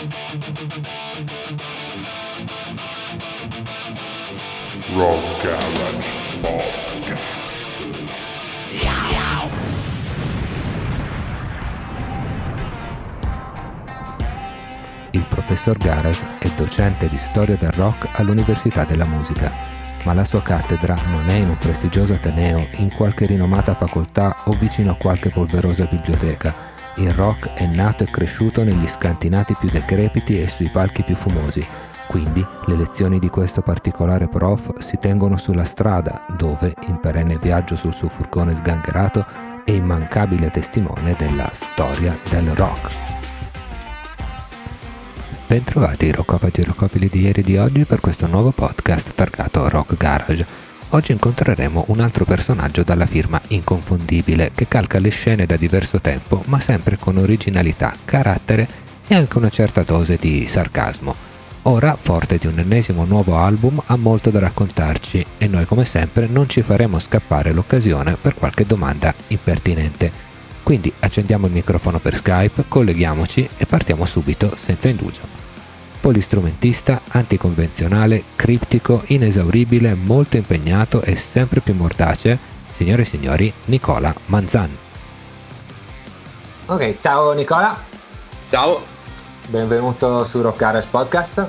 Rock Garage Podcast. Il professor Garage è docente di storia del rock all'Università della Musica, ma la sua cattedra non è in un prestigioso ateneo, in qualche rinomata facoltà o vicino a qualche polverosa biblioteca. Il rock è nato e cresciuto negli scantinati più decrepiti e sui palchi più fumosi, quindi le lezioni di questo particolare prof si tengono sulla strada, dove, in perenne viaggio sul suo furgone sgangherato, è immancabile testimone della storia del rock. Bentrovati roccofagi e roccofili di ieri e di oggi per questo nuovo podcast targato Rock Garage. Oggi incontreremo un altro personaggio dalla firma inconfondibile che calca le scene da diverso tempo ma sempre con originalità, carattere e anche una certa dose di sarcasmo. Ora, forte di un ennesimo nuovo album, ha molto da raccontarci e noi come sempre non ci faremo scappare l'occasione per qualche domanda impertinente. Quindi accendiamo il microfono per Skype, colleghiamoci e partiamo subito senza indugio polistrumentista, anticonvenzionale, criptico, inesauribile, molto impegnato e sempre più mordace, signore e signori, Nicola Manzan. Ok, ciao Nicola. Ciao. Benvenuto su Rock Garage Podcast.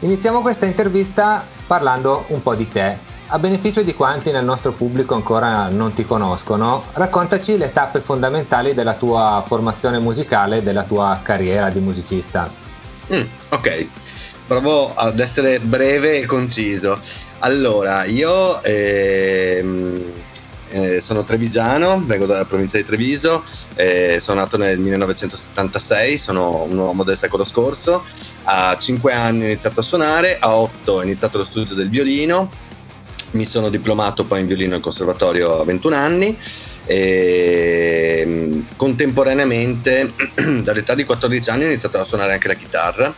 Iniziamo questa intervista parlando un po' di te. A beneficio di quanti nel nostro pubblico ancora non ti conoscono, raccontaci le tappe fondamentali della tua formazione musicale e della tua carriera di musicista. Mm, ok, provo ad essere breve e conciso. Allora, io ehm, eh, sono trevigiano, vengo dalla provincia di Treviso, eh, sono nato nel 1976, sono un uomo del secolo scorso, a 5 anni ho iniziato a suonare, a 8 ho iniziato lo studio del violino, mi sono diplomato poi in violino al conservatorio a 21 anni e mm, contemporaneamente dall'età di 14 anni ho iniziato a suonare anche la chitarra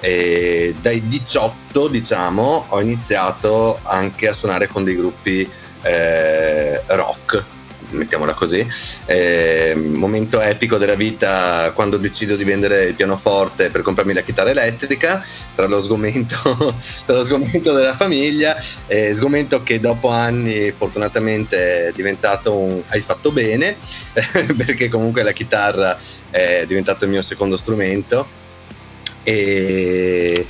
e dai 18 diciamo ho iniziato anche a suonare con dei gruppi eh, rock mettiamola così. Eh, momento epico della vita quando decido di vendere il pianoforte per comprarmi la chitarra elettrica, tra lo sgomento, tra lo sgomento della famiglia, eh, sgomento che dopo anni fortunatamente è diventato un hai fatto bene, perché comunque la chitarra è diventato il mio secondo strumento. E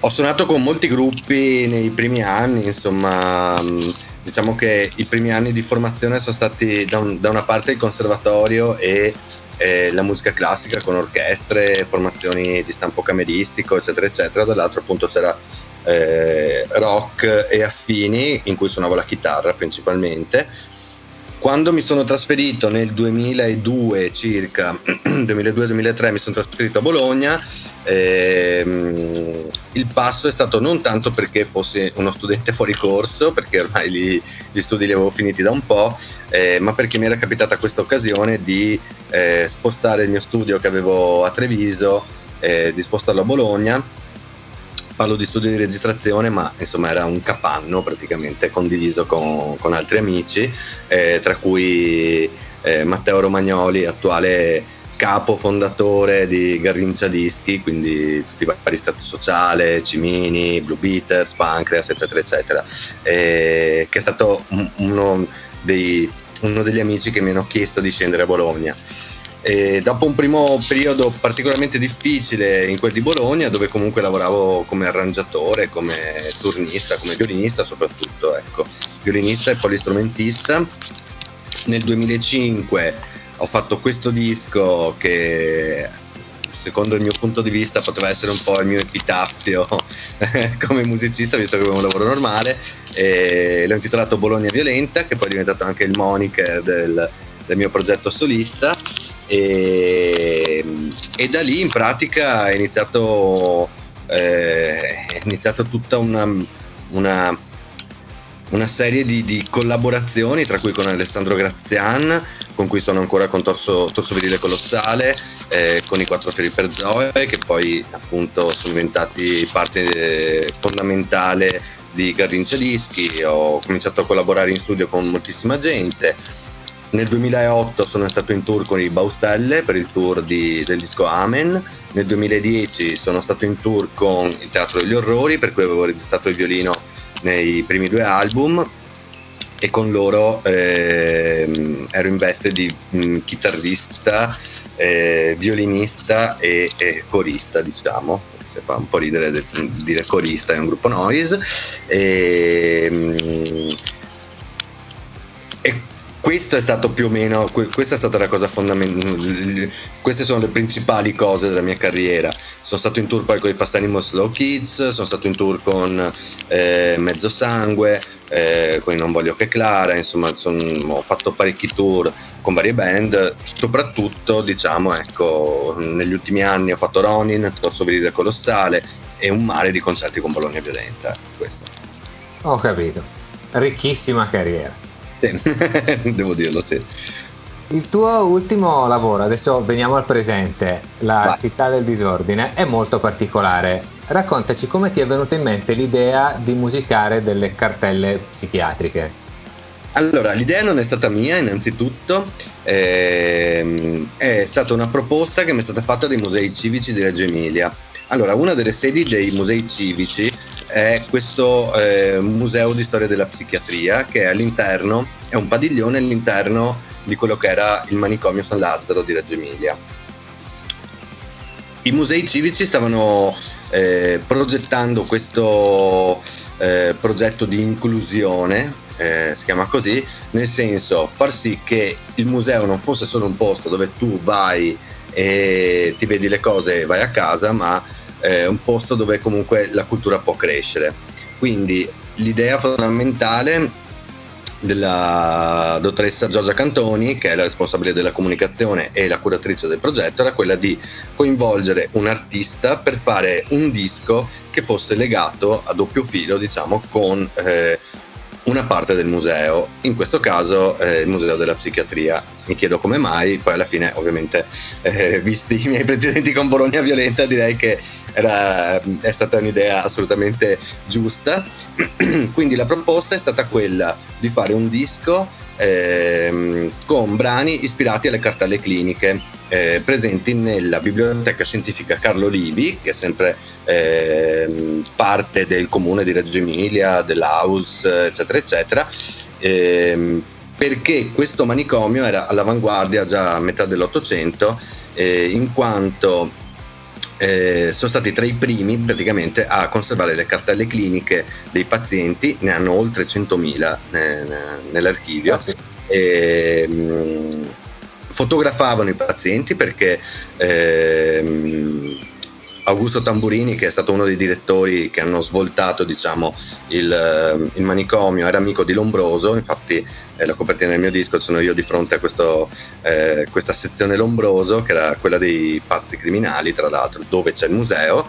ho suonato con molti gruppi nei primi anni, insomma diciamo che i primi anni di formazione sono stati da, un, da una parte il conservatorio e eh, la musica classica con orchestre, formazioni di stampo cameristico, eccetera, eccetera, dall'altro appunto c'era eh, rock e affini in cui suonavo la chitarra principalmente quando mi sono trasferito nel 2002 circa, 2002-2003 mi sono trasferito a Bologna, ehm, il passo è stato non tanto perché fossi uno studente fuori corso, perché ormai gli, gli studi li avevo finiti da un po', eh, ma perché mi era capitata questa occasione di eh, spostare il mio studio che avevo a Treviso, eh, di spostarlo a Bologna parlo di studio di registrazione, ma insomma era un capanno praticamente condiviso con, con altri amici, eh, tra cui eh, Matteo Romagnoli, attuale capo fondatore di Garrincia Dischi, quindi tutti i vari stati sociale, Cimini, Blue Beaters, Pancreas, eccetera, eccetera, eh, che è stato uno, dei, uno degli amici che mi hanno chiesto di scendere a Bologna. E dopo un primo periodo particolarmente difficile in quel di Bologna, dove comunque lavoravo come arrangiatore, come turnista, come violinista soprattutto, ecco, violinista e polistrumentista. Nel 2005 ho fatto questo disco che secondo il mio punto di vista poteva essere un po' il mio epitaffio come musicista visto che avevo un lavoro normale e l'ho intitolato Bologna Violenta che poi è diventato anche il moniker del, del mio progetto solista e, e da lì in pratica è iniziato, eh, è iniziato tutta una, una, una serie di, di, collaborazioni, tra cui con Alessandro Grazian, con cui sono ancora con Torso, Torso Virile Colossale, eh, con i Quattro Fiori per Zoe, che poi appunto sono diventati parte eh, fondamentale di Garrincia Dischi. Ho cominciato a collaborare in studio con moltissima gente nel 2008 sono stato in tour con i Baustelle per il tour di, del disco Amen. Nel 2010 sono stato in tour con il Teatro degli Orrori, per cui avevo registrato il violino nei primi due album e con loro eh, ero in veste di mh, mm, chitarrista, eh, violinista e, e, corista, diciamo. Se fa un po' ridere dire corista è un gruppo noise. E, mh, e questo è stato più o meno, questa è stata la cosa fondamentale, queste sono le principali cose della mia carriera. Sono stato in tour poi con i Fast Animals Slow Kids, sono stato in tour con eh, Mezzo Sangue, eh, con Non Voglio Che Clara, insomma son, ho fatto parecchi tour con varie band, soprattutto diciamo ecco, negli ultimi anni ho fatto Ronin, Torso Virile Colossale e un mare di concerti con Bologna Violenta. Questo. Ho capito, ricchissima carriera. Sì. Devo dirlo, sì. Il tuo ultimo lavoro, adesso veniamo al presente, La Vai. città del disordine, è molto particolare. Raccontaci come ti è venuta in mente l'idea di musicare delle cartelle psichiatriche. Allora, l'idea non è stata mia, innanzitutto, ehm, è stata una proposta che mi è stata fatta dai musei civici di Reggio Emilia. Allora, una delle sedi dei musei civici è questo eh, museo di storia della psichiatria che è all'interno, è un padiglione all'interno di quello che era il manicomio San Lazzaro di Reggio Emilia. I musei civici stavano eh, progettando questo eh, progetto di inclusione, eh, si chiama così, nel senso far sì che il museo non fosse solo un posto dove tu vai e ti vedi le cose e vai a casa, ma eh, un posto dove comunque la cultura può crescere. Quindi l'idea fondamentale della dottoressa Giorgia Cantoni, che è la responsabile della comunicazione e la curatrice del progetto, era quella di coinvolgere un artista per fare un disco che fosse legato a doppio filo, diciamo, con eh, una parte del museo, in questo caso eh, il Museo della Psichiatria. Mi chiedo come mai, poi alla fine ovviamente eh, visti i miei precedenti con Bologna Violenta direi che era, è stata un'idea assolutamente giusta. Quindi la proposta è stata quella di fare un disco eh, con brani ispirati alle cartelle cliniche eh, presenti nella biblioteca scientifica Carlo Livi, che è sempre eh, parte del comune di Reggio Emilia, dell'Aus, eccetera, eccetera. Eh, perché questo manicomio era all'avanguardia già a metà dell'Ottocento, eh, in quanto eh, sono stati tra i primi praticamente a conservare le cartelle cliniche dei pazienti, ne hanno oltre 100.000 ne, ne, nell'archivio. Ah, e, mh, mm, fotografavano i pazienti perché ehm, Augusto Tamburini, che è stato uno dei direttori che hanno svoltato diciamo, il, il, manicomio, era amico di Lombroso, infatti eh, la copertina del mio disco sono io di fronte a questo, eh, questa sezione Lombroso, che era quella dei pazzi criminali, tra l'altro, dove c'è il museo.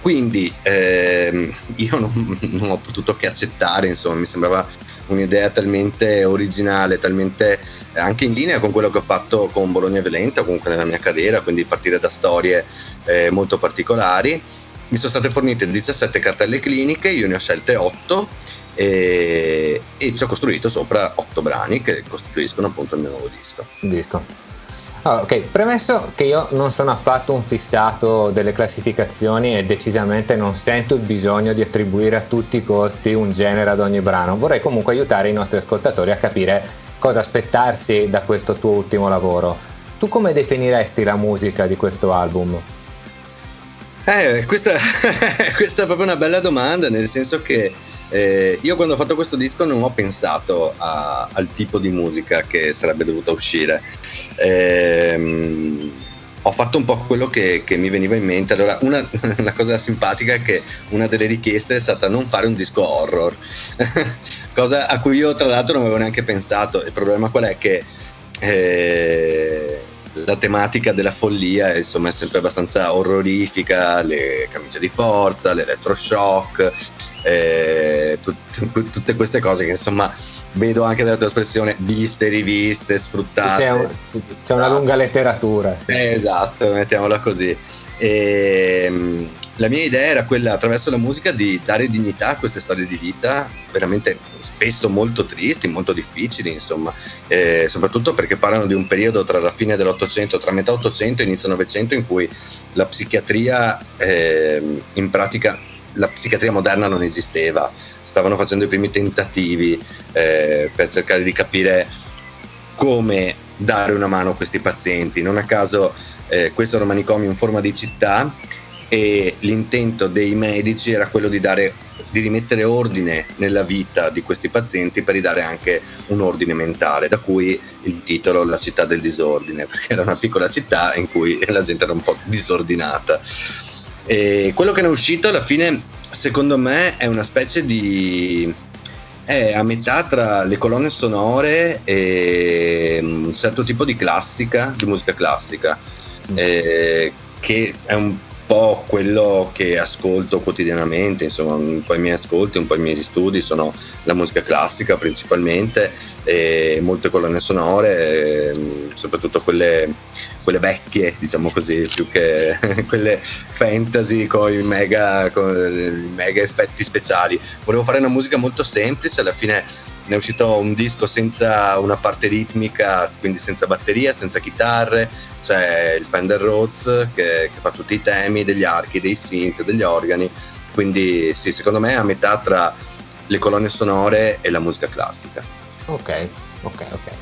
Quindi ehm, io non, non, ho potuto che accettare, insomma, mi sembrava un'idea talmente originale, talmente anche in linea con quello che ho fatto con Bologna Violenta, comunque nella mia carriera, quindi partire da storie eh, molto particolari. Mi sono state fornite 17 cartelle cliniche, io ne ho scelte 8 e, e ci ho costruito sopra 8 brani che costituiscono appunto il mio nuovo disco. disco. Oh, ok, premesso che io non sono affatto un fissato delle classificazioni e decisamente non sento il bisogno di attribuire a tutti i costi un genere ad ogni brano, vorrei comunque aiutare i nostri ascoltatori a capire cosa aspettarsi da questo tuo ultimo lavoro. Tu come definiresti la musica di questo album? Eh, questa, questa è proprio una bella domanda, nel senso che eh, io quando ho fatto questo disco non ho pensato a, al tipo di musica che sarebbe dovuta uscire. Eh, ho fatto un po' quello che, che mi veniva in mente. Allora, una, una, cosa simpatica è che una delle richieste è stata non fare un disco horror, cosa a cui io tra l'altro non avevo neanche pensato. Il problema qual è che eh, la tematica della follia insomma, è sempre abbastanza orrorifica, le camicie di forza, l'elettroshock, eh, tut- tutte queste cose che insomma vedo anche dalla tua espressione viste, riviste, sfruttate. C'è, un, c'è una lunga letteratura. Eh, esatto, mettiamola così. E, ehm, la mia idea era quella attraverso la musica di dare dignità a queste storie di vita veramente spesso molto tristi, molto difficili, insomma, eh, soprattutto perché parlano di un periodo tra la fine dell'Ottocento, tra metà Ottocento e inizio Novecento in cui la psichiatria eh, in pratica la psichiatria moderna non esisteva, stavano facendo i primi tentativi eh, per cercare di capire come dare una mano a questi pazienti. Non a caso eh, questo era un manicomio in forma di città e l'intento dei medici era quello di, dare, di rimettere ordine nella vita di questi pazienti per ridare anche un ordine mentale, da cui il titolo La città del disordine, perché era una piccola città in cui la gente era un po' disordinata. E quello che ne è uscito alla fine, secondo me, è una specie di è a metà tra le colonne sonore e un certo tipo di classica, di musica classica, mm. Eh, che è un po' quello che ascolto quotidianamente, insomma un po' i miei ascolti, un po' i miei studi sono la musica classica principalmente e molte colonne sonore, ehm, soprattutto quelle, quelle vecchie, diciamo così, più che quelle fantasy con i mega, mega effetti speciali. Volevo fare una musica molto semplice, alla fine ne è uscito un disco senza una parte ritmica, quindi senza batteria, senza chitarre, c'è il Fender Rhodes che, che, fa tutti i temi degli archi, dei synth, degli organi, quindi sì, secondo me è a metà tra le colonne sonore e la musica classica. Ok, ok, ok.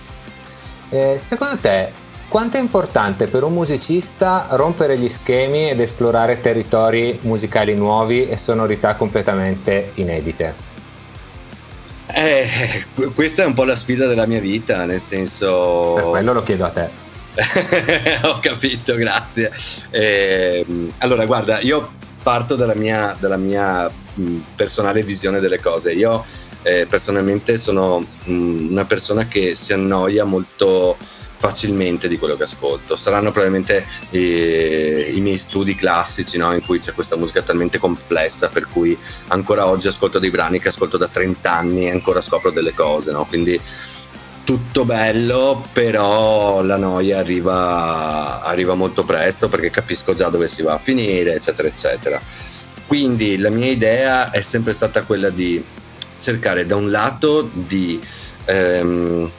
Eh, secondo te quanto è importante per un musicista rompere gli schemi ed esplorare territori musicali nuovi e sonorità completamente inedite? Eh, questa è un po' la sfida della mia vita, nel senso... Per quello lo chiedo a te. Ho capito, grazie. Eh, allora, guarda, io parto dalla mia, dalla mia personale visione delle cose. Io eh, personalmente sono mh, una persona che si annoia molto facilmente di quello che ascolto. Saranno probabilmente eh, i miei studi classici no? in cui c'è questa musica talmente complessa per cui ancora oggi ascolto dei brani che ascolto da 30 anni e ancora scopro delle cose. No? Quindi tutto bello, però la noia arriva, arriva molto presto perché capisco già dove si va a finire, eccetera, eccetera. Quindi la mia idea è sempre stata quella di cercare da un lato di ehm,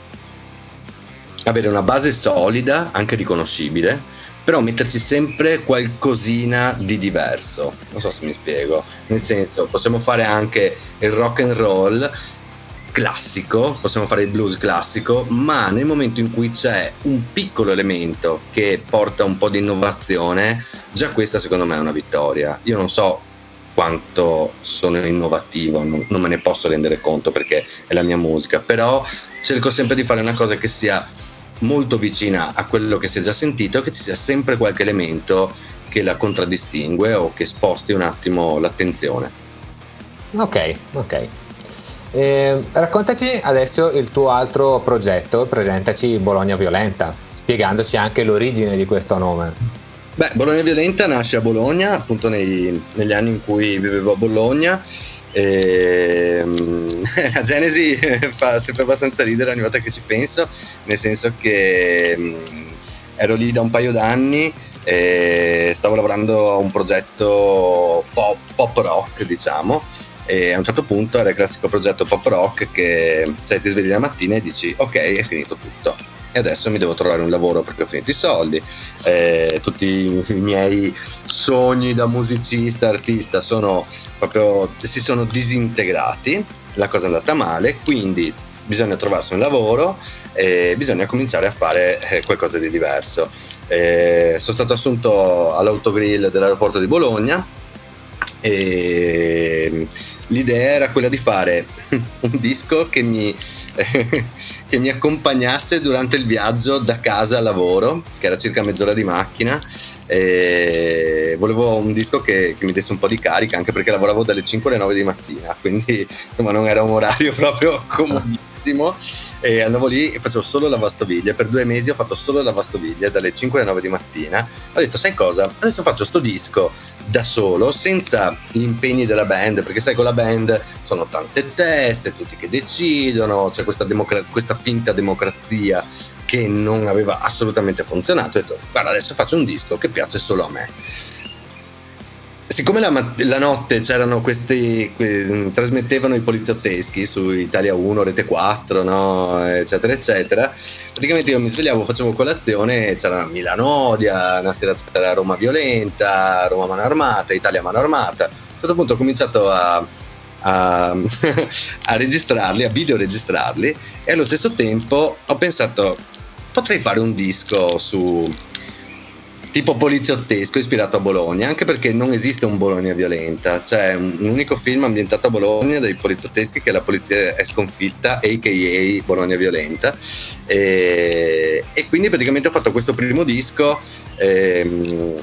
avere una base solida, anche riconoscibile, però metterci sempre qualcosina di diverso. Non so se mi spiego. Nel senso, possiamo fare anche il rock and roll classico, possiamo fare il blues classico, ma nel momento in cui c'è un piccolo elemento che porta un po' di innovazione, già questa secondo me è una vittoria. Io non so quanto sono innovativo, non, non me ne posso rendere conto perché è la mia musica, però cerco sempre di fare una cosa che sia molto vicina a quello che si è già sentito che ci sia sempre qualche elemento che la contraddistingue o che sposti un attimo l'attenzione. Ok, ok. Eh, raccontaci adesso il tuo altro progetto, presentaci Bologna Violenta, spiegandoci anche l'origine di questo nome. Beh, Bologna Violenta nasce a Bologna, appunto nei, negli anni in cui vivevo a Bologna. E, ehm, la Genesi fa sempre abbastanza ridere ogni volta che ci penso, nel senso che mm, ero lì da un paio d'anni e stavo lavorando a un progetto pop, pop rock, diciamo, e a un certo punto era il classico progetto pop rock che sai ti svegli la mattina e dici ok è finito tutto e adesso mi devo trovare un lavoro perché ho finito i soldi, eh, tutti i miei sogni da musicista, artista sono proprio, si sono disintegrati, la cosa è andata male, quindi bisogna trovarsi un lavoro e bisogna cominciare a fare eh, qualcosa di diverso. Eh, sono stato assunto all'autogrill dell'aeroporto di Bologna e l'idea era quella di fare un disco che mi, che mi accompagnasse durante il viaggio da casa al lavoro, che era circa mezz'ora di macchina. E volevo un disco che, che, mi desse un po' di carica, anche perché lavoravo dalle 5 alle 9 di mattina, quindi insomma non era un orario proprio comodissimo. E andavo lì e facevo solo lavastoviglie. Per due mesi ho fatto solo lavastoviglie dalle 5 alle 9 di mattina. Ho detto, sai cosa? Adesso faccio sto disco da solo, senza gli impegni della band, perché sai con la band sono tante teste, tutti che decidono, c'è questa, democra- questa finta democrazia che non aveva assolutamente funzionato. Ho detto, guarda, adesso faccio un disco che piace solo a me. Siccome la, la, notte c'erano questi, que, trasmettevano i poliziotteschi su Italia 1, Rete 4, no? eccetera, eccetera, praticamente io mi svegliavo, facevo colazione, c'era Milano Odia, una sera c'era Roma Violenta, Roma Mano Armata, Italia Mano Armata. A un certo punto ho cominciato a, a, a registrarli, a videoregistrarli e allo stesso tempo ho pensato potrei fare un disco su tipo poliziottesco ispirato a Bologna, anche perché non esiste un Bologna violenta, c'è un, un unico film ambientato a Bologna dei poliziotteschi che la polizia è sconfitta, a.k.a. Bologna violenta, e, e quindi praticamente ho fatto questo primo disco. Ehm,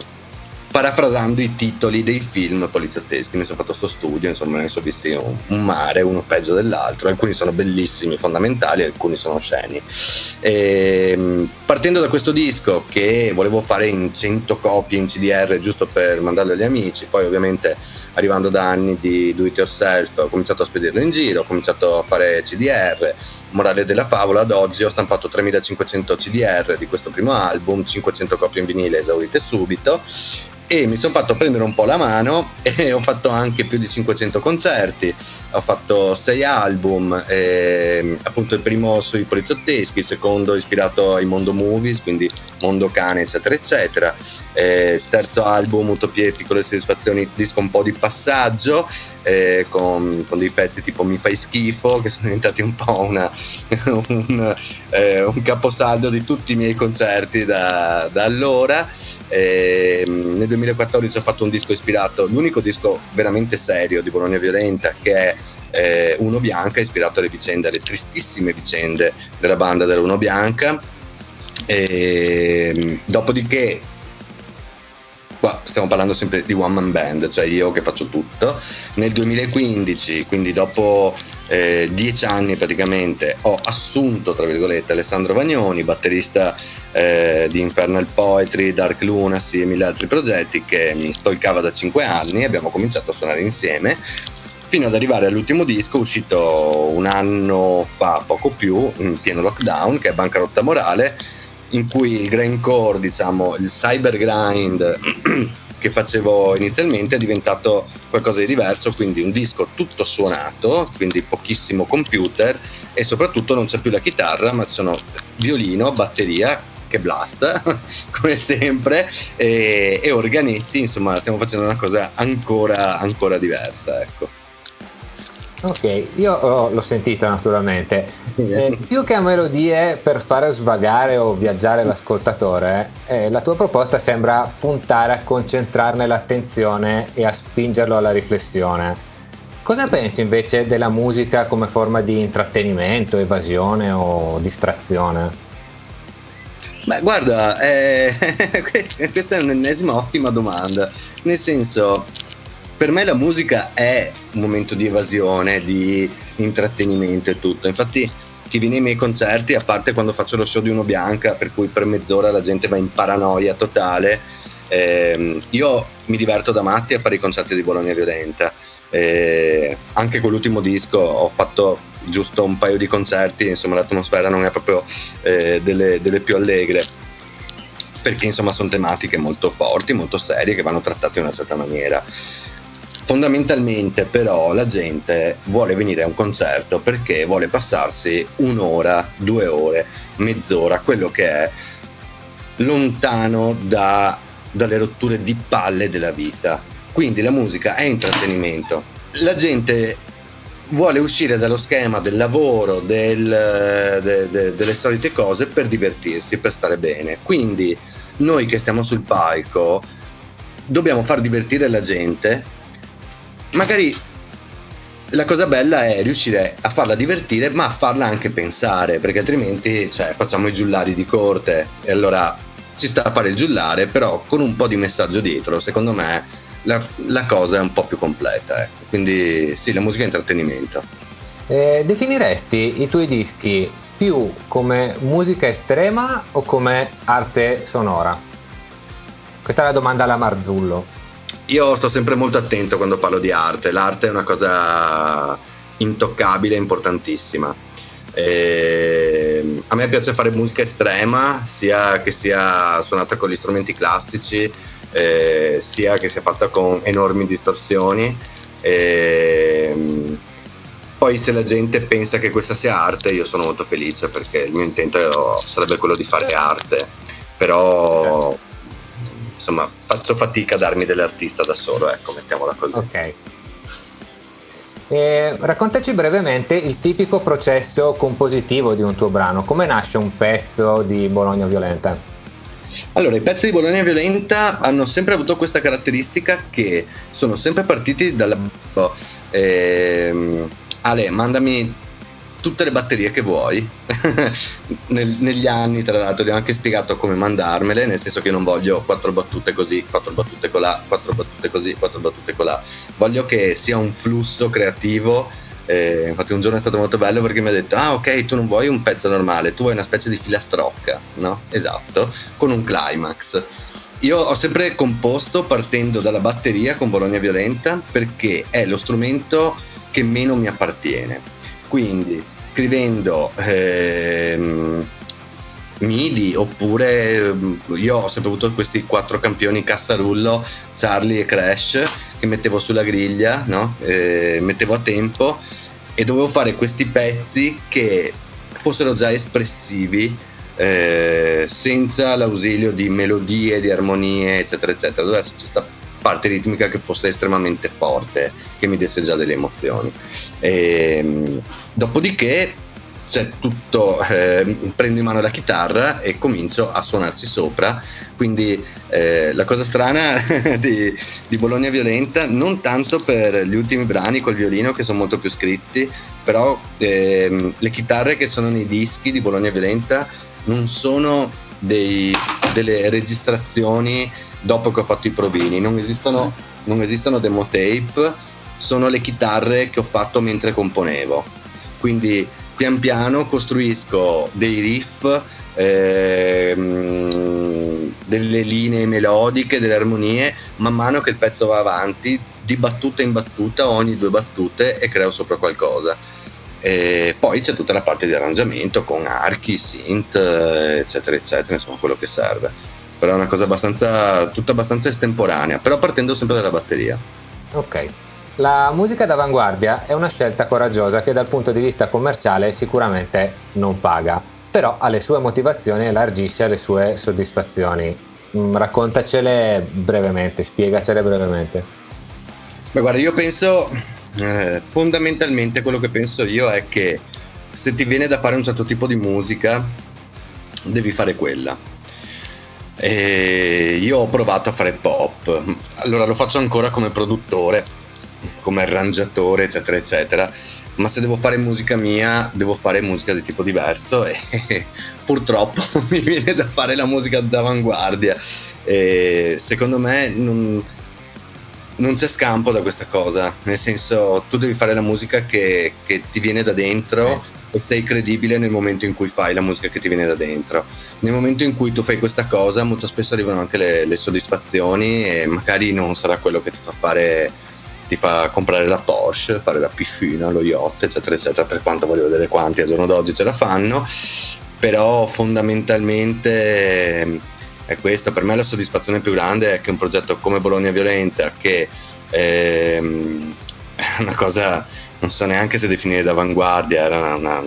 parafrasando i titoli dei film poliziotteschi. Mi sono fatto sto studio, insomma, ne sono visti un, mare, uno peggio dell'altro. Alcuni sono bellissimi, fondamentali, alcuni sono sceni. E, ehm, partendo da questo disco che volevo fare in 100 copie in CDR giusto per mandarlo agli amici, poi ovviamente arrivando da anni di do it yourself ho cominciato a spedirlo in giro, ho cominciato a fare CDR, morale della favola ad oggi ho stampato 3500 CDR di questo primo album, 500 copie in vinile esaurite subito e mi sono fatto prendere un po' la mano e ho fatto anche più di 500 concerti, ho fatto 6 album, eh, appunto il primo sui poliziotteschi, il secondo ispirato ai mondo movies, quindi mondo cane eccetera eccetera, eh, terzo album Utopie e piccole soddisfazioni, disco un po' di passaggio eh, con, con, dei pezzi tipo Mi fai schifo che sono diventati un po' una, un, eh, un, caposaldo di tutti i miei concerti da, da allora. nel 2014 ho fatto un disco ispirato, l'unico disco veramente serio di Bologna Violenta che è eh, Uno Bianca, ispirato alle vicende, alle tristissime vicende della banda dell'Uno Bianca. E, dopodiché qua stiamo parlando sempre di one man band, cioè io che faccio tutto. Nel 2015, quindi dopo eh, dieci anni praticamente, ho assunto, tra virgolette, Alessandro Vagnoni, batterista eh, di Infernal Poetry, Dark Lunacy e mille altri progetti che mi stolcava da cinque anni. Abbiamo cominciato a suonare insieme fino ad arrivare all'ultimo disco uscito un anno fa, poco più, in pieno lockdown, che è Bancarotta Morale in cui il grindcore, diciamo, il cyber grind che facevo inizialmente è diventato qualcosa di diverso, quindi un disco tutto suonato, quindi pochissimo computer e soprattutto non c'è più la chitarra, ma ci sono violino, batteria che blast come sempre e, e organetti, insomma stiamo facendo una cosa ancora, ancora diversa, ecco. Ok, io oh, l'ho sentito naturalmente. Eh, più che a melodie per fare svagare o viaggiare l'ascoltatore, eh, la tua proposta sembra puntare a concentrarne l'attenzione e a spingerlo alla riflessione. Cosa pensi invece della musica come forma di intrattenimento, evasione o distrazione? Beh, guarda, eh, questa è un'ennesima ottima domanda. Nel senso, per me la musica è un momento di evasione, di intrattenimento e tutto. Infatti, chi viene ai miei concerti, a parte quando faccio lo show di Uno Bianca, per cui per mezz'ora la gente va in paranoia totale, ehm, io mi diverto da matti a fare i concerti di Bologna Violenta. Eh, anche con l'ultimo disco ho fatto giusto un paio di concerti, insomma l'atmosfera non è proprio eh, delle, delle più allegre perché insomma sono tematiche molto forti, molto serie che vanno trattate in una certa maniera. Fondamentalmente però la gente vuole venire a un concerto perché vuole passarsi un'ora, due ore, mezz'ora, quello che è lontano da, dalle rotture di palle della vita. Quindi la musica è intrattenimento. La gente vuole uscire dallo schema del lavoro, del, de, de, delle solite cose per divertirsi, per stare bene. Quindi noi che stiamo sul palco dobbiamo far divertire la gente magari la cosa bella è riuscire a farla divertire, ma a farla anche pensare, perché altrimenti cioè, facciamo i giullari di corte e allora ci sta a fare il giullare, però con un po' di messaggio dietro, secondo me la, la cosa è un po' più completa. Eh. Quindi sì, la musica è intrattenimento. Eh, definiresti i tuoi dischi più come musica estrema o come arte sonora? Questa è la domanda alla Marzullo. Io sto sempre molto attento quando parlo di arte, l'arte è una cosa intoccabile, importantissima. E a me piace fare musica estrema, sia che sia suonata con gli strumenti classici, eh, sia che sia fatta con enormi distorsioni. E, poi se la gente pensa che questa sia arte, io sono molto felice perché il mio intento sarebbe quello di fare arte, però insomma faccio fatica a darmi dell'artista da solo, ecco, mettiamola così. Ok. E raccontaci brevemente il tipico processo compositivo di un tuo brano, come nasce un pezzo di Bologna Violenta? Allora, i pezzi di Bologna Violenta hanno sempre avuto questa caratteristica che sono sempre partiti dalla... Ehm, Ale, mandami tutte le batterie che vuoi. Negli anni, tra l'altro, gli ho anche spiegato come mandarmele, nel senso che non voglio quattro battute così, quattro battute colà, quattro battute così, quattro battute colà. Voglio che sia un flusso creativo. Eh, infatti un giorno è stato molto bello perché mi ha detto ah ok tu non vuoi un pezzo normale tu vuoi una specie di filastrocca no? esatto con un climax io ho sempre composto partendo dalla batteria con Bologna Violenta perché è lo strumento che meno mi appartiene. Quindi scrivendo ehm, MIDI oppure ehm, io ho sempre avuto questi quattro campioni Cassarullo, Charlie e Crash che mettevo sulla griglia, no? eh, mettevo a tempo e dovevo fare questi pezzi che fossero già espressivi eh, senza l'ausilio di melodie, di armonie, eccetera, eccetera. Doveva esserci questa parte ritmica che fosse estremamente forte, che mi desse già delle emozioni. E, ehm, dopodiché c'è tutto, eh, prendo in mano la chitarra e comincio a suonarci sopra. Quindi eh, la cosa strana di, di, Bologna Violenta, non tanto per gli ultimi brani col violino che sono molto più scritti, però eh, le chitarre che sono nei dischi di Bologna Violenta non sono dei, delle registrazioni dopo che ho fatto i provini. Non esistono, non esistono demo tape, sono le chitarre che ho fatto mentre componevo. Quindi pian piano costruisco dei riff, ehm, delle linee melodiche, delle armonie, man mano che il pezzo va avanti, di battuta in battuta, ogni due battute e creo sopra qualcosa. E poi c'è tutta la parte di arrangiamento con archi, synth, eccetera, eccetera, insomma quello che serve però è una cosa abbastanza, tutta abbastanza estemporanea, però partendo sempre dalla batteria. Ok. La musica d'avanguardia è una scelta coraggiosa che dal punto di vista commerciale sicuramente non paga, però ha le sue motivazioni e elargisce le sue soddisfazioni. Mm, raccontacele brevemente, spiegacele brevemente. Beh, guarda, io penso eh, fondamentalmente quello che penso io è che se ti viene da fare un certo tipo di musica, devi fare quella e io ho provato a fare pop, allora lo faccio ancora come produttore, come arrangiatore, eccetera, eccetera. Ma se devo fare musica mia, devo fare musica di tipo diverso e purtroppo mi viene da fare la musica d'avanguardia. E secondo me non, non c'è scampo da questa cosa, nel senso tu devi fare la musica che, che ti viene da dentro eh e sei credibile nel momento in cui fai la musica che ti viene da dentro. Nel momento in cui tu fai questa cosa, molto spesso arrivano anche le, le soddisfazioni e magari non sarà quello che ti fa fare ti fa comprare la Porsche, fare la piscina, lo yacht, eccetera, eccetera, per quanto voglio vedere quanti al giorno d'oggi ce la fanno, però fondamentalmente è questo, per me la soddisfazione più grande è che un progetto come Bologna Violenta, che ehm, è una cosa non so neanche se definire d'avanguardia, era una,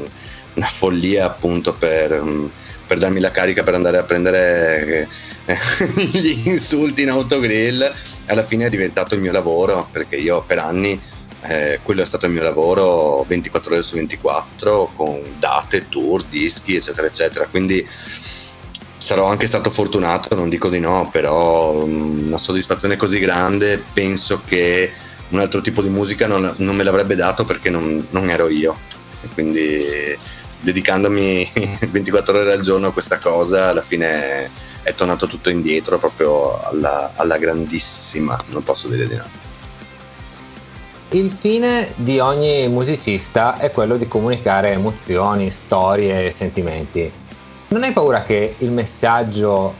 una follia appunto per, mm, per, darmi la carica per andare a prendere eh, gli insulti in autogrill. Alla fine è diventato il mio lavoro perché io per anni eh, quello è stato il mio lavoro 24 ore su 24 con date, tour, dischi eccetera eccetera quindi sarò anche stato fortunato non dico di no però mm, una soddisfazione così grande penso che un altro tipo di musica non, non me l'avrebbe dato perché non, non ero io. E quindi dedicandomi 24 ore al giorno a questa cosa, alla fine è tornato tutto indietro proprio alla, alla grandissima, non posso dire di no. Il fine di ogni musicista è quello di comunicare emozioni, storie e sentimenti. Non hai paura che il messaggio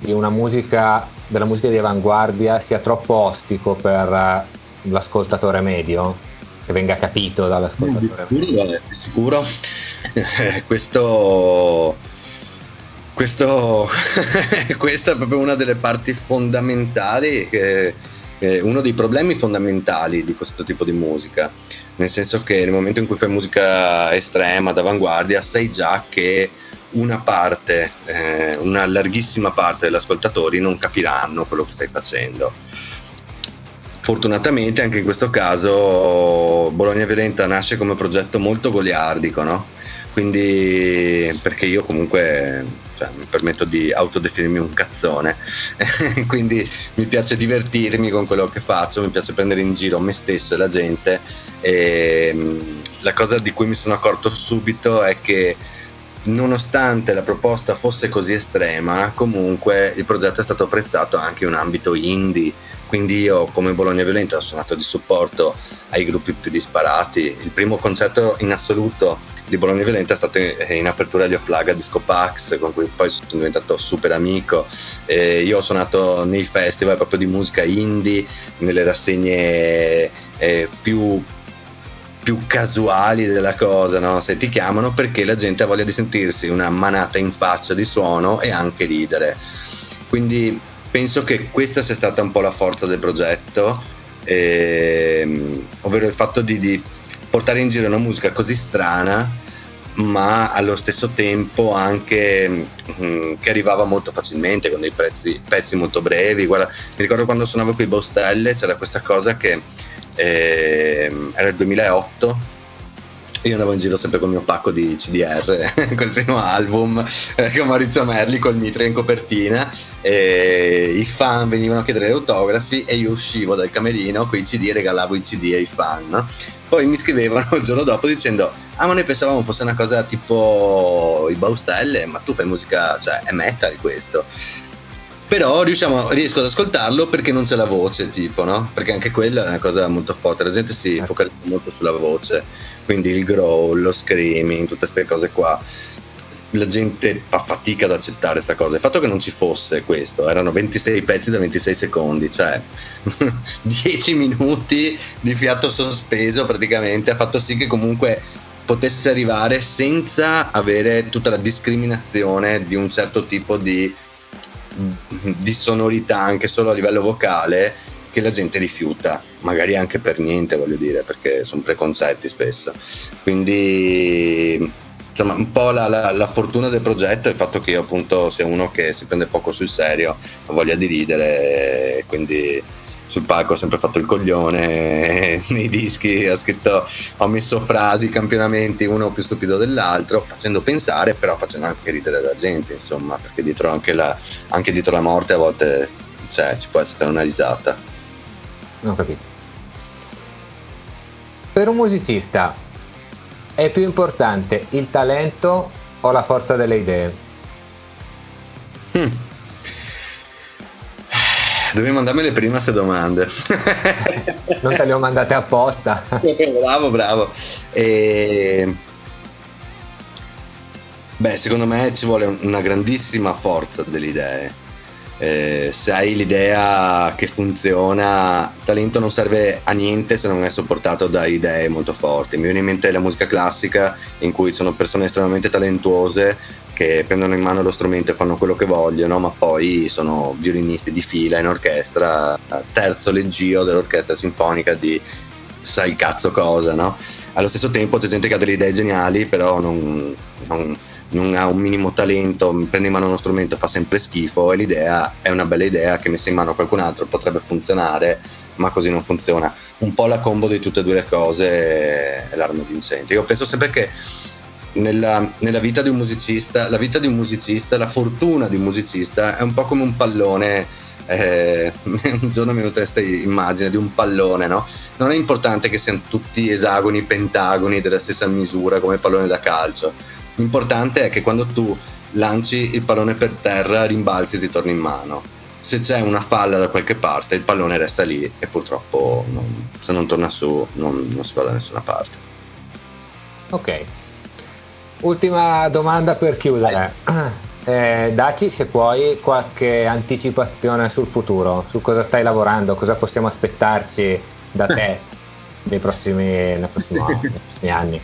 musica, della musica di avanguardia sia troppo ostico per l'ascoltatore medio? Che venga capito dall'ascoltatore medio? Di sicuro, questo, questo questa è proprio una delle parti fondamentali, eh, uno dei problemi fondamentali di questo tipo di musica, nel senso che nel momento in cui fai musica estrema, d'avanguardia, sai già che una parte, eh, una larghissima parte degli ascoltatori non capiranno quello che stai facendo. Fortunatamente anche in questo caso Bologna Violenta nasce come progetto molto goliardico, no? Quindi perché io comunque cioè, mi permetto di autodefinirmi un cazzone, quindi mi piace divertirmi con quello che faccio, mi piace prendere in giro me stesso e la gente e mm, la cosa di cui mi sono accorto subito è che nonostante la proposta fosse così estrema, comunque il progetto è stato apprezzato anche in un ambito indie. Quindi io come Bologna Violenta ho suonato di supporto ai gruppi più disparati. Il primo concerto in assoluto di Bologna Violenta è stato in apertura agli Offlaga Disco Pax, con cui poi sono diventato super amico. Eh, io ho suonato nei festival proprio di musica indie, nelle rassegne eh, più più casuali della cosa, no? se ti chiamano perché la gente ha voglia di sentirsi una manata in faccia di suono e anche ridere. Quindi penso che questa sia stata un po' la forza del progetto, ehm, ovvero il fatto di, di portare in giro una musica così strana ma allo stesso tempo anche mh, mm, che arrivava molto facilmente con dei prezzi, pezzi molto brevi. Guarda, mi ricordo quando suonavo con i Baustelle c'era questa cosa che eh, era il 2008 io andavo in giro sempre con il mio pacco di CDR, col primo album, eh, con Maurizio Merli, col Mitre in copertina, i fan venivano a chiedere autografi e io uscivo dal camerino con i CD e regalavo i CD ai fan. Poi mi scrivevano il giorno dopo dicendo, ah ma noi pensavamo fosse una cosa tipo i Baustelle, ma tu fai musica, cioè è metal questo però riusciamo, riesco ad ascoltarlo perché non c'è la voce tipo no? perché anche quella è una cosa molto forte la gente si eh. focalizza molto sulla voce quindi il growl, lo screaming tutte queste cose qua la gente fa fatica ad accettare questa cosa il fatto che non ci fosse questo erano 26 pezzi da 26 secondi cioè 10 minuti di fiato sospeso praticamente ha fatto sì che comunque potesse arrivare senza avere tutta la discriminazione di un certo tipo di di sonorità anche solo a livello vocale che la gente rifiuta, magari anche per niente, voglio dire, perché sono preconcetti spesso. Quindi insomma, un po' la, la, la, fortuna del progetto è il fatto che io appunto sia uno che si prende poco sul serio, ha voglia di ridere, quindi sul palco ho sempre fatto il coglione, nei dischi ho scritto, ho messo frasi, campionamenti, uno più stupido dell'altro, facendo pensare, però facendo anche ridere la gente, insomma, perché dietro anche la, anche dietro la morte a volte cioè, ci può essere una risata. Non capito. Per un musicista è più importante il talento o la forza delle idee? Hmm. Dovevi mandarmele prima queste domande. non te le ho mandate apposta. bravo, bravo. E... Beh, secondo me ci vuole una grandissima forza delle idee. Eh, se hai l'idea che funziona, talento non serve a niente se non è supportato da idee molto forti. Mi viene in mente la musica classica in cui sono persone estremamente talentuose che prendono in mano lo strumento e fanno quello che vogliono, ma poi sono violinisti di fila in orchestra, terzo leggio dell'orchestra sinfonica di sai il cazzo cosa, no? Allo stesso tempo c'è gente che ha delle idee geniali, però non, non, non ha un minimo talento, prende in mano uno strumento, fa sempre schifo e l'idea è una bella idea che messa in mano a qualcun altro potrebbe funzionare, ma così non funziona. Un po' la combo di tutte e due le cose è l'arma vincente. Io penso sempre che nella, nella, vita di un musicista, la vita di un musicista, la fortuna di un musicista è un po' come un pallone. Eh, un giorno mi è venuta questa immagine di un pallone, no? Non è importante che siano tutti esagoni, pentagoni della stessa misura come pallone da calcio. L'importante è che quando tu lanci il pallone per terra, rimbalzi e ti torni in mano. Se c'è una falla da qualche parte, il pallone resta lì e purtroppo non, se non torna su non, non si va da nessuna parte. Ok, Ultima domanda per chiudere. Eh, daci se puoi qualche anticipazione sul futuro, su cosa stai lavorando, cosa possiamo aspettarci da te nei prossimi, nei prossimi, nei prossimi anni.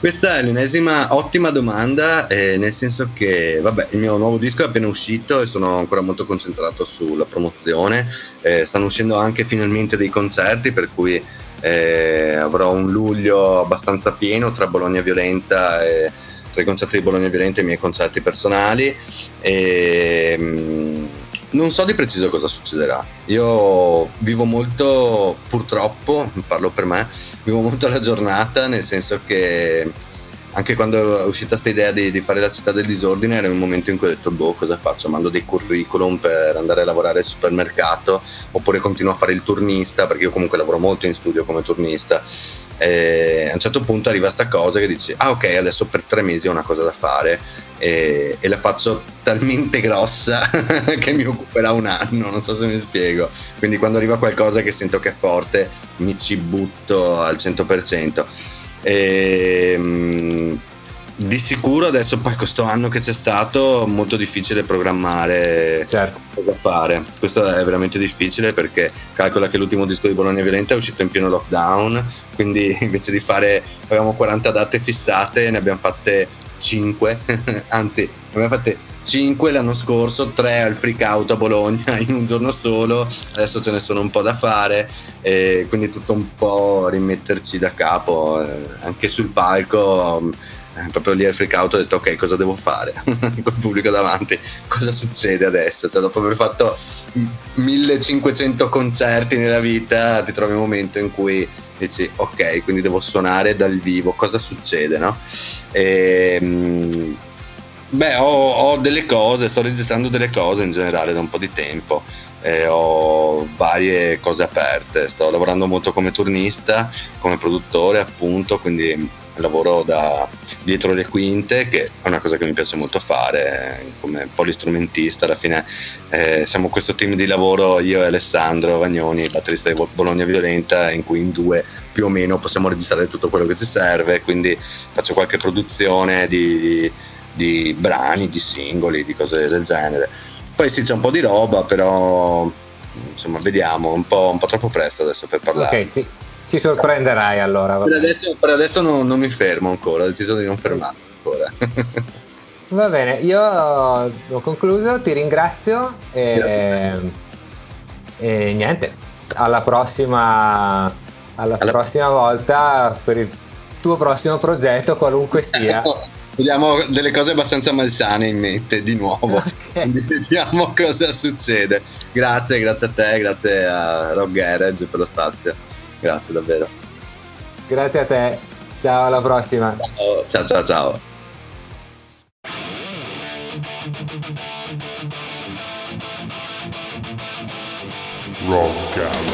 Questa è l'ennesima ottima domanda, eh, nel senso che vabbè, il mio nuovo disco è appena uscito e sono ancora molto concentrato sulla promozione. Eh, stanno uscendo anche finalmente dei concerti, per cui eh, avrò un luglio abbastanza pieno tra Bologna Violenta e tra i concerti di Bologna Violenta e i miei concerti personali. E, mh, mm, non so di preciso cosa succederà. Io vivo molto, purtroppo, parlo per me, vivo molto la giornata, nel senso che anche quando è uscita questa idea di, di, fare la città del disordine era un momento in cui ho detto boh cosa faccio? Mando dei curriculum per andare a lavorare al supermercato oppure continuo a fare il turnista perché io comunque lavoro molto in studio come turnista. E a un certo punto arriva questa cosa che dici ah ok adesso per tre mesi ho una cosa da fare. E, e la faccio talmente grossa che mi occuperà un anno non so se mi spiego. Quindi quando arriva qualcosa che sento che è forte mi ci butto al 100% e, ehm, di sicuro adesso poi questo anno che c'è stato è molto difficile programmare certo. cosa fare questo è veramente difficile perché calcola che l'ultimo disco di Bologna Violenta è uscito in pieno lockdown quindi invece di fare avevamo 40 date fissate ne abbiamo fatte 5 anzi ne abbiamo fatte 5 l'anno scorso, 3 al freak out a Bologna in un giorno solo, adesso ce ne sono un po' da fare, e quindi tutto un po' rimetterci da capo, eh, anche sul palco. Eh, proprio lì al freak out ho detto ok cosa devo fare? Col pubblico davanti cosa succede adesso? Cioè dopo aver fatto 1500 concerti nella vita ti trovi un momento in cui dici ok quindi devo suonare dal vivo cosa succede? no? E, ehm, Beh, ho, ho, delle cose, sto registrando delle cose in generale da un po' di tempo. Eh, ho varie cose aperte. Sto lavorando molto come turnista, come produttore, appunto, quindi lavoro da dietro le quinte, che è una cosa che mi piace molto fare eh, come polistrumentista. Alla fine eh, siamo questo team di lavoro, io e Alessandro Vagnoni, batterista di Bologna Violenta, in cui in due più o meno possiamo registrare tutto quello che ci serve. Quindi faccio qualche produzione di di brani, di singoli, di cose del genere. Poi sì, c'è un po' di roba, però insomma, vediamo, un po', un po troppo presto adesso per parlare. Ok, ci, ci sorprenderai allora. Per adesso, per adesso non, non, mi fermo ancora, ho deciso di non fermarmi ancora. Va bene, io ho concluso, ti ringrazio e, e niente, alla prossima, alla, alla prossima volta per il tuo prossimo progetto, qualunque sia. Vediamo delle cose abbastanza malsane in mente di nuovo. Okay. Vediamo cosa succede. Grazie, grazie a te, grazie a Rock Garage per lo spazio. Grazie davvero. Grazie a te. Ciao, alla prossima. Ciao, ciao, ciao. ciao. Rock Garage.